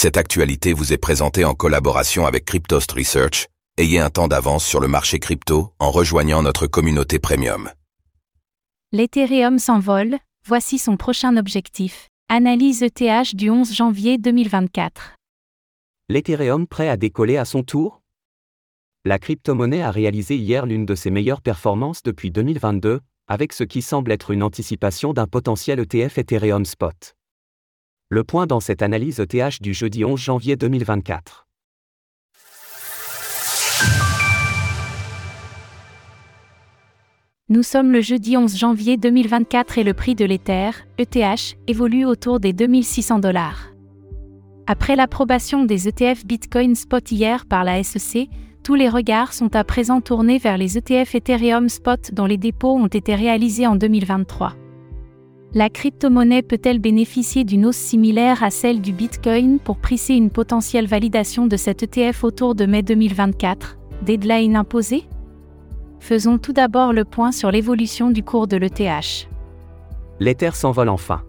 Cette actualité vous est présentée en collaboration avec Cryptost Research. Ayez un temps d'avance sur le marché crypto en rejoignant notre communauté premium. L'Ethereum s'envole, voici son prochain objectif. Analyse ETH du 11 janvier 2024. L'Ethereum prêt à décoller à son tour? La crypto-monnaie a réalisé hier l'une de ses meilleures performances depuis 2022, avec ce qui semble être une anticipation d'un potentiel ETF Ethereum Spot. Le point dans cette analyse ETH du jeudi 11 janvier 2024. Nous sommes le jeudi 11 janvier 2024 et le prix de l'Ether, ETH, évolue autour des 2600 dollars. Après l'approbation des ETF Bitcoin Spot hier par la SEC, tous les regards sont à présent tournés vers les ETF Ethereum Spot dont les dépôts ont été réalisés en 2023. La crypto-monnaie peut-elle bénéficier d'une hausse similaire à celle du Bitcoin pour prisser une potentielle validation de cet ETF autour de mai 2024, deadline imposé Faisons tout d'abord le point sur l'évolution du cours de l'ETH. L'Ether s'envole enfin.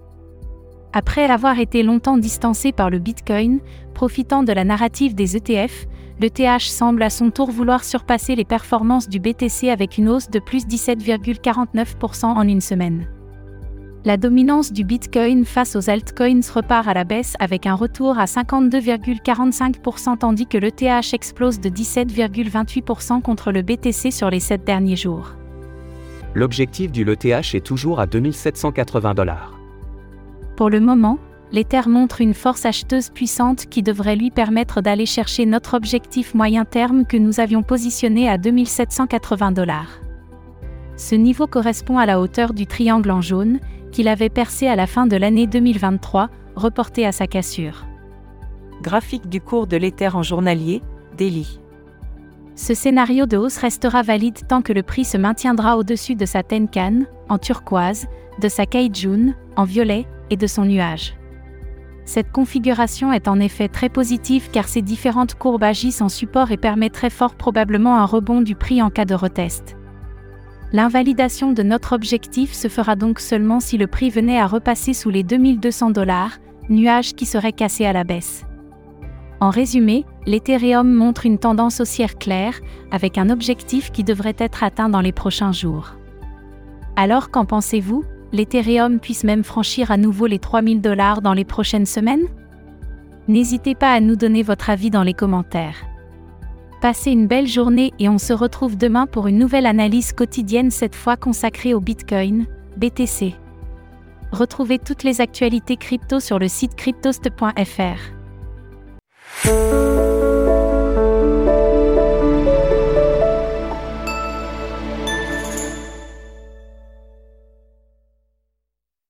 Après avoir été longtemps distancé par le Bitcoin, profitant de la narrative des ETF, l'ETH semble à son tour vouloir surpasser les performances du BTC avec une hausse de plus 17,49% en une semaine. La dominance du Bitcoin face aux altcoins repart à la baisse avec un retour à 52,45% tandis que l'ETH explose de 17,28% contre le BTC sur les 7 derniers jours. L'objectif du LETH est toujours à 2780 dollars. Pour le moment, l'Ether montre une force acheteuse puissante qui devrait lui permettre d'aller chercher notre objectif moyen terme que nous avions positionné à 2780 dollars. Ce niveau correspond à la hauteur du triangle en jaune, qu'il avait percé à la fin de l'année 2023, reporté à sa cassure. Graphique du cours de l'Ether en journalier, daily. Ce scénario de hausse restera valide tant que le prix se maintiendra au-dessus de sa Tenkan, en turquoise, de sa Kaijun, en violet, et de son nuage. Cette configuration est en effet très positive car ces différentes courbes agissent en support et permettraient fort probablement un rebond du prix en cas de retest. L'invalidation de notre objectif se fera donc seulement si le prix venait à repasser sous les 2200 dollars, nuage qui serait cassé à la baisse. En résumé, l'Ethereum montre une tendance haussière claire, avec un objectif qui devrait être atteint dans les prochains jours. Alors qu'en pensez-vous? L'Ethereum puisse même franchir à nouveau les 3000 dollars dans les prochaines semaines? N'hésitez pas à nous donner votre avis dans les commentaires. Passez une belle journée et on se retrouve demain pour une nouvelle analyse quotidienne cette fois consacrée au Bitcoin, BTC. Retrouvez toutes les actualités crypto sur le site cryptost.fr.